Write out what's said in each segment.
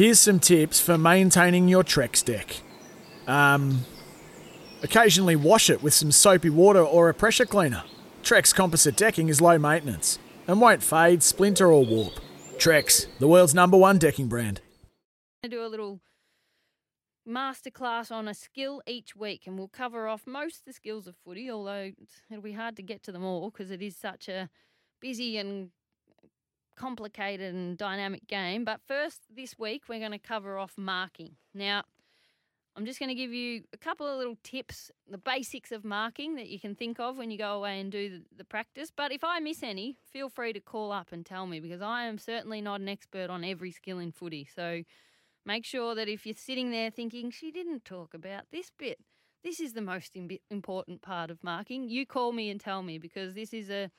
Here's some tips for maintaining your Trex deck. Um, occasionally wash it with some soapy water or a pressure cleaner. Trex composite decking is low maintenance and won't fade, splinter, or warp. Trex, the world's number one decking brand. to do a little masterclass on a skill each week, and we'll cover off most of the skills of footy, although it'll be hard to get to them all because it is such a busy and complicated and dynamic game. But first, this week, we're going to cover off marking. Now, I'm just going to give you a couple of little tips, the basics of marking that you can think of when you go away and do the, the practice. But if I miss any, feel free to call up and tell me because I am certainly not an expert on every skill in footy. So make sure that if you're sitting there thinking, she didn't talk about this bit, this is the most Im- important part of marking, you call me and tell me because this is a,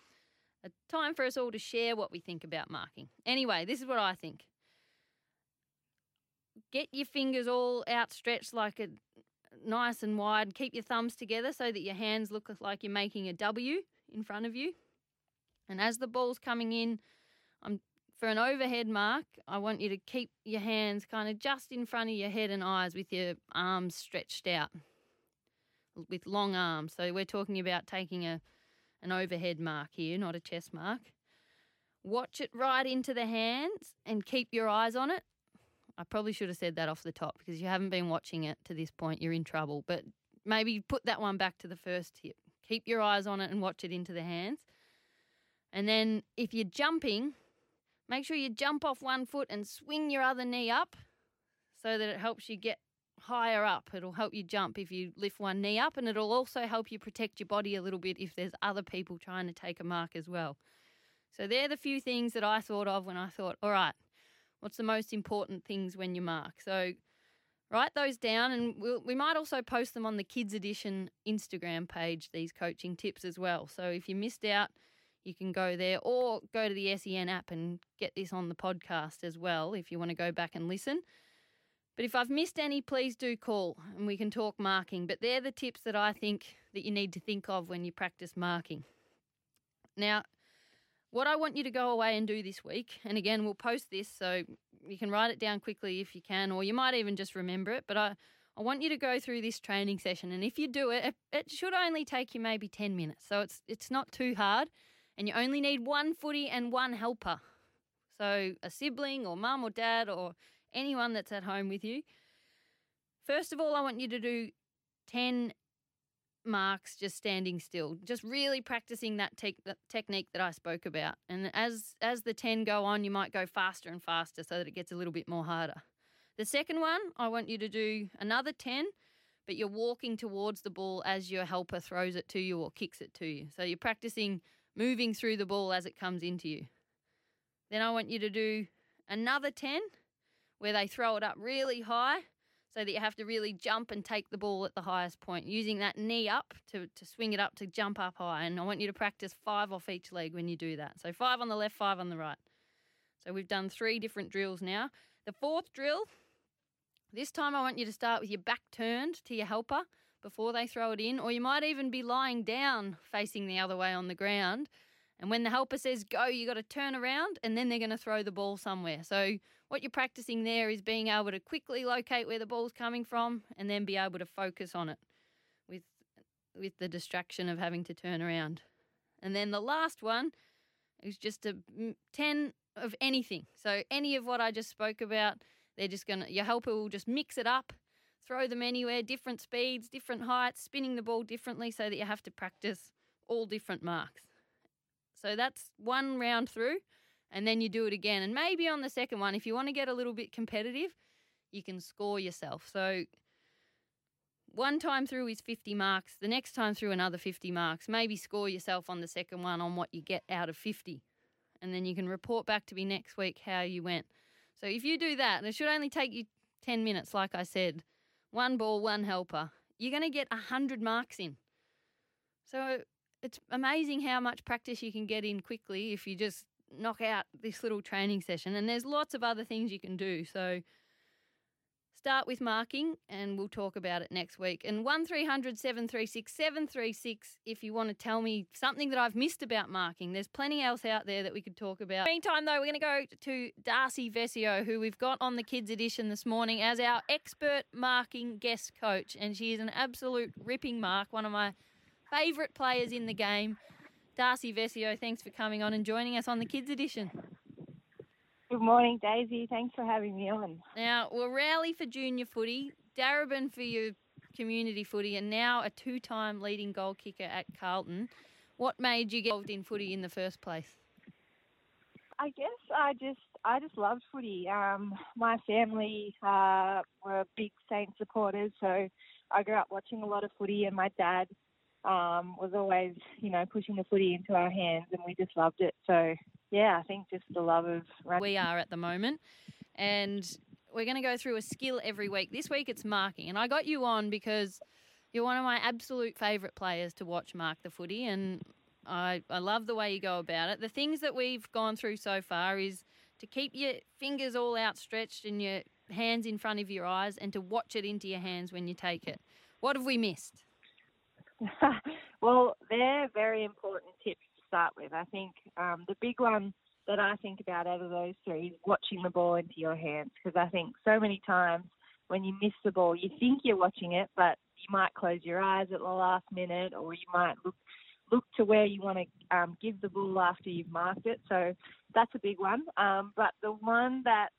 a time for us all to share what we think about marking. Anyway, this is what I think get your fingers all outstretched like a nice and wide. Keep your thumbs together so that your hands look like you're making a W in front of you. And as the ball's coming in, I'm for an overhead mark, I want you to keep your hands kind of just in front of your head and eyes with your arms stretched out with long arms. So we're talking about taking a an overhead mark here, not a chest mark. Watch it right into the hands and keep your eyes on it. I probably should have said that off the top because you haven't been watching it to this point, you're in trouble. But maybe put that one back to the first tip. Keep your eyes on it and watch it into the hands. And then if you're jumping, make sure you jump off one foot and swing your other knee up so that it helps you get higher up. It'll help you jump if you lift one knee up, and it'll also help you protect your body a little bit if there's other people trying to take a mark as well. So, they're the few things that I thought of when I thought, all right, what's the most important things when you mark? So, write those down, and we'll, we might also post them on the Kids Edition Instagram page, these coaching tips as well. So, if you missed out, you can go there or go to the SEN app and get this on the podcast as well if you want to go back and listen. But if I've missed any, please do call and we can talk marking. But they're the tips that I think that you need to think of when you practice marking. Now, what I want you to go away and do this week, and again, we'll post this so you can write it down quickly if you can, or you might even just remember it. But I, I want you to go through this training session, and if you do it, it, should only take you maybe 10 minutes. So it's, it's not too hard, and you only need one footy and one helper. So a sibling, or mum, or dad, or anyone that's at home with you. First of all, I want you to do 10 marks just standing still, just really practicing that, te- that technique that I spoke about. And as as the 10 go on, you might go faster and faster so that it gets a little bit more harder. The second one, I want you to do another 10, but you're walking towards the ball as your helper throws it to you or kicks it to you. So you're practicing moving through the ball as it comes into you. Then I want you to do another 10 where they throw it up really high so that you have to really jump and take the ball at the highest point, using that knee up to, to swing it up to jump up high. And I want you to practice five off each leg when you do that. So five on the left, five on the right. So we've done three different drills now. The fourth drill, this time I want you to start with your back turned to your helper before they throw it in, or you might even be lying down facing the other way on the ground. And when the helper says go, you got to turn around and then they're going to throw the ball somewhere. So what you're practicing there is being able to quickly locate where the ball's coming from and then be able to focus on it with with the distraction of having to turn around. And then the last one is just a 10 of anything. So any of what I just spoke about, they're just going to your helper will just mix it up, throw them anywhere, different speeds, different heights, spinning the ball differently so that you have to practice all different marks. So that's one round through and then you do it again. And maybe on the second one, if you want to get a little bit competitive, you can score yourself. So one time through is 50 marks, the next time through another 50 marks. Maybe score yourself on the second one on what you get out of 50. And then you can report back to me next week how you went. So if you do that, and it should only take you 10 minutes, like I said, one ball, one helper, you're going to get 100 marks in. So it's amazing how much practice you can get in quickly if you just knock out this little training session. And there's lots of other things you can do. So start with marking and we'll talk about it next week. And 1300 736 736 if you want to tell me something that I've missed about marking. There's plenty else out there that we could talk about. Meantime, though, we're going to go to Darcy Vescio, who we've got on the Kids Edition this morning as our expert marking guest coach. And she is an absolute ripping mark, one of my favourite players in the game. Darcy Vescio, thanks for coming on and joining us on the Kids Edition. Good morning, Daisy. Thanks for having me on. Now, we're Rowley for junior footy, Darebin for your community footy, and now a two time leading goal kicker at Carlton. What made you get involved in footy in the first place? I guess I just I just loved footy. Um, my family uh, were big Saints supporters, so I grew up watching a lot of footy, and my dad um, was always, you know, pushing the footy into our hands, and we just loved it. So yeah, I think just the love of running. We are at the moment, and we're going to go through a skill every week. This week it's marking, and I got you on because you're one of my absolute favourite players to watch mark the footy, and I, I love the way you go about it. The things that we've gone through so far is to keep your fingers all outstretched and your hands in front of your eyes and to watch it into your hands when you take it. What have we missed? well, they're very important tips to start with. I think um, the big one that I think about out of those three is watching the ball into your hands because I think so many times when you miss the ball, you think you're watching it, but you might close your eyes at the last minute, or you might look look to where you want to um, give the ball after you've marked it. So that's a big one. Um, but the one that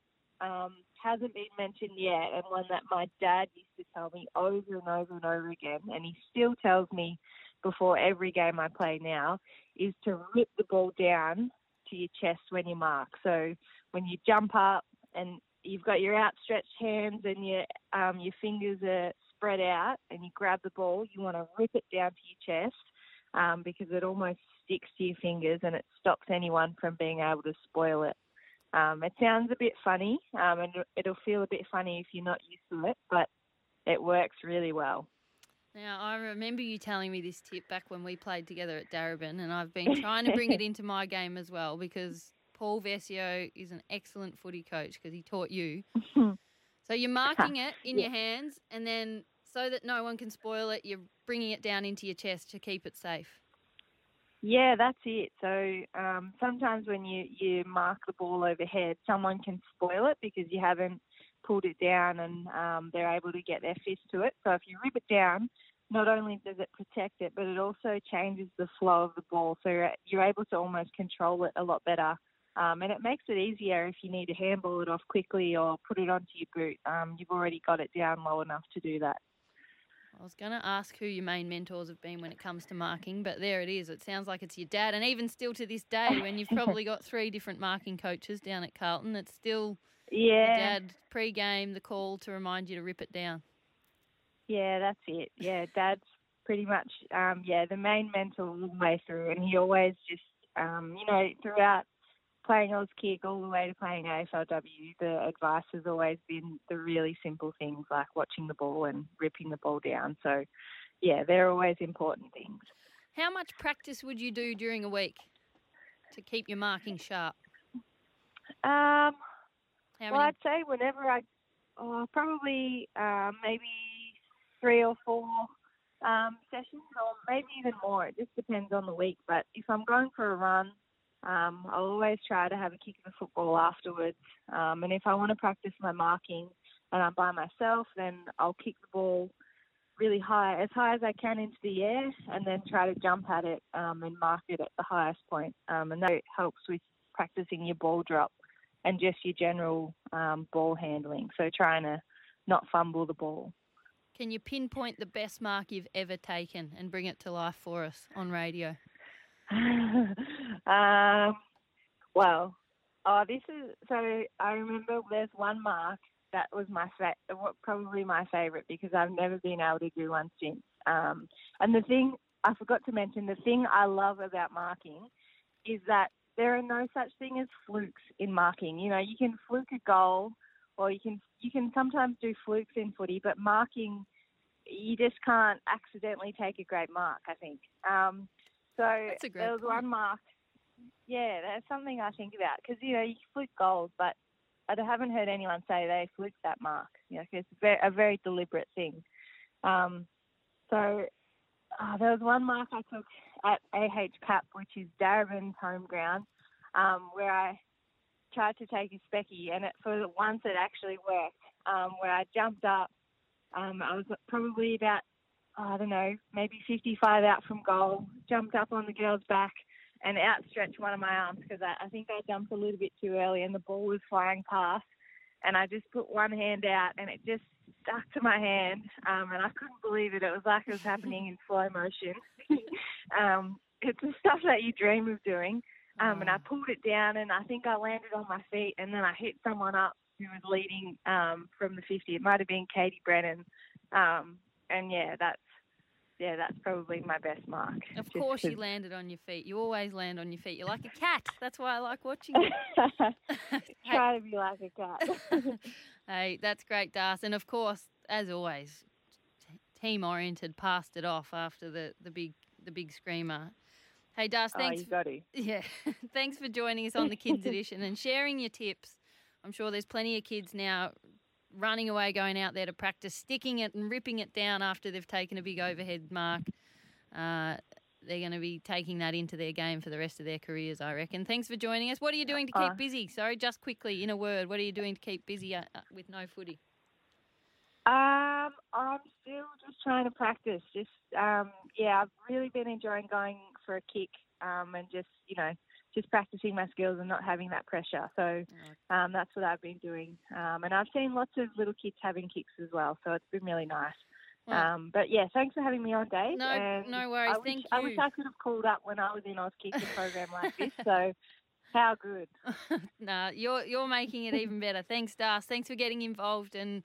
um, hasn't been mentioned yet, and one that my dad used to tell me over and over and over again, and he still tells me before every game I play now, is to rip the ball down to your chest when you mark. So when you jump up and you've got your outstretched hands and your um, your fingers are spread out and you grab the ball, you want to rip it down to your chest um, because it almost sticks to your fingers and it stops anyone from being able to spoil it. Um, it sounds a bit funny um, and it'll feel a bit funny if you're not used to it, but it works really well. Now, I remember you telling me this tip back when we played together at Darebin, and I've been trying to bring it into my game as well because Paul Vescio is an excellent footy coach because he taught you. so you're marking it in yeah. your hands, and then so that no one can spoil it, you're bringing it down into your chest to keep it safe. Yeah, that's it. So um, sometimes when you, you mark the ball overhead, someone can spoil it because you haven't pulled it down and um, they're able to get their fist to it. So if you rip it down, not only does it protect it, but it also changes the flow of the ball. So you're, able to almost control it a lot better. Um, and it makes it easier if you need to handball it off quickly or put it onto your boot. Um, you've already got it down low enough to do that. I was going to ask who your main mentors have been when it comes to marking, but there it is. It sounds like it's your dad. And even still to this day, when you've probably got three different marking coaches down at Carlton, it's still yeah. dad pre-game the call to remind you to rip it down. Yeah, that's it. Yeah, dad's pretty much um, yeah the main mentor all the way through, and he always just um, you know throughout playing Oz kick all the way to playing AFLW, the advice has always been the really simple things like watching the ball and ripping the ball down. So yeah, they're always important things. How much practice would you do during a week to keep your marking sharp? Um, well, I'd say whenever I, oh, probably uh, maybe three or four um, sessions, or maybe even more. It just depends on the week. But if I'm going for a run, um, I'll always try to have a kick of the football afterwards. Um, and if I want to practice my marking and I'm by myself, then I'll kick the ball really high, as high as I can into the air, and then try to jump at it um, and mark it at the highest point. Um, and that helps with practicing your ball drop and just your general um, ball handling. So trying to not fumble the ball. Can you pinpoint the best mark you've ever taken and bring it to life for us on radio? Um, well, oh, this is so. I remember there's one mark that was my fa- probably my favourite because I've never been able to do one since. Um, and the thing I forgot to mention, the thing I love about marking is that there are no such thing as flukes in marking. You know, you can fluke a goal, or you can you can sometimes do flukes in footy, but marking, you just can't accidentally take a great mark. I think. Um, so there was point. one mark. Yeah, that's something I think about because you know you fluke goals, but I haven't heard anyone say they flicked that mark. You know, it's very, a very deliberate thing. Um, so uh, there was one mark I took at AH Capp, which is Darebin's home ground, um, where I tried to take a specky, and it, for once it actually worked. Um, where I jumped up, um, I was probably about I don't know, maybe 55 out from goal, jumped up on the girl's back and outstretched one of my arms because I, I think I jumped a little bit too early and the ball was flying past. And I just put one hand out and it just stuck to my hand. Um, and I couldn't believe it. It was like it was happening in slow motion. um, it's the stuff that you dream of doing. Um, and I pulled it down and I think I landed on my feet and then I hit someone up who was leading um, from the 50. It might have been Katie Brennan. Um, and yeah, that's yeah, that's probably my best mark. Of course, you landed on your feet. You always land on your feet. You're like a cat. That's why I like watching you. Try to be like a cat. hey, that's great, Das. And of course, as always, t- team oriented, passed it off after the, the big the big screamer. Hey, Das, oh, thanks. Oh, got it. Yeah, thanks for joining us on the Kids Edition and sharing your tips. I'm sure there's plenty of kids now running away, going out there to practice, sticking it and ripping it down after they've taken a big overhead mark. Uh, they're going to be taking that into their game for the rest of their careers, I reckon. Thanks for joining us. What are you doing to keep uh, busy? Sorry, just quickly, in a word, what are you doing to keep busy uh, uh, with no footy? Um, I'm still just trying to practice. Just um, yeah, I've really been enjoying going for a kick um, and just you know just practicing my skills and not having that pressure. So um, that's what I've been doing. Um, and I've seen lots of little kids having kicks as well, so it's been really nice. Um, but yeah, thanks for having me on, Dave. No, and no worries. I wish, Thank you. I wish I could have called up when I was in Auskick a program like this. So how good. nah, you're you're making it even better. Thanks, Das. Thanks for getting involved and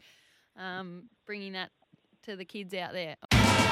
um, bringing that to the kids out there.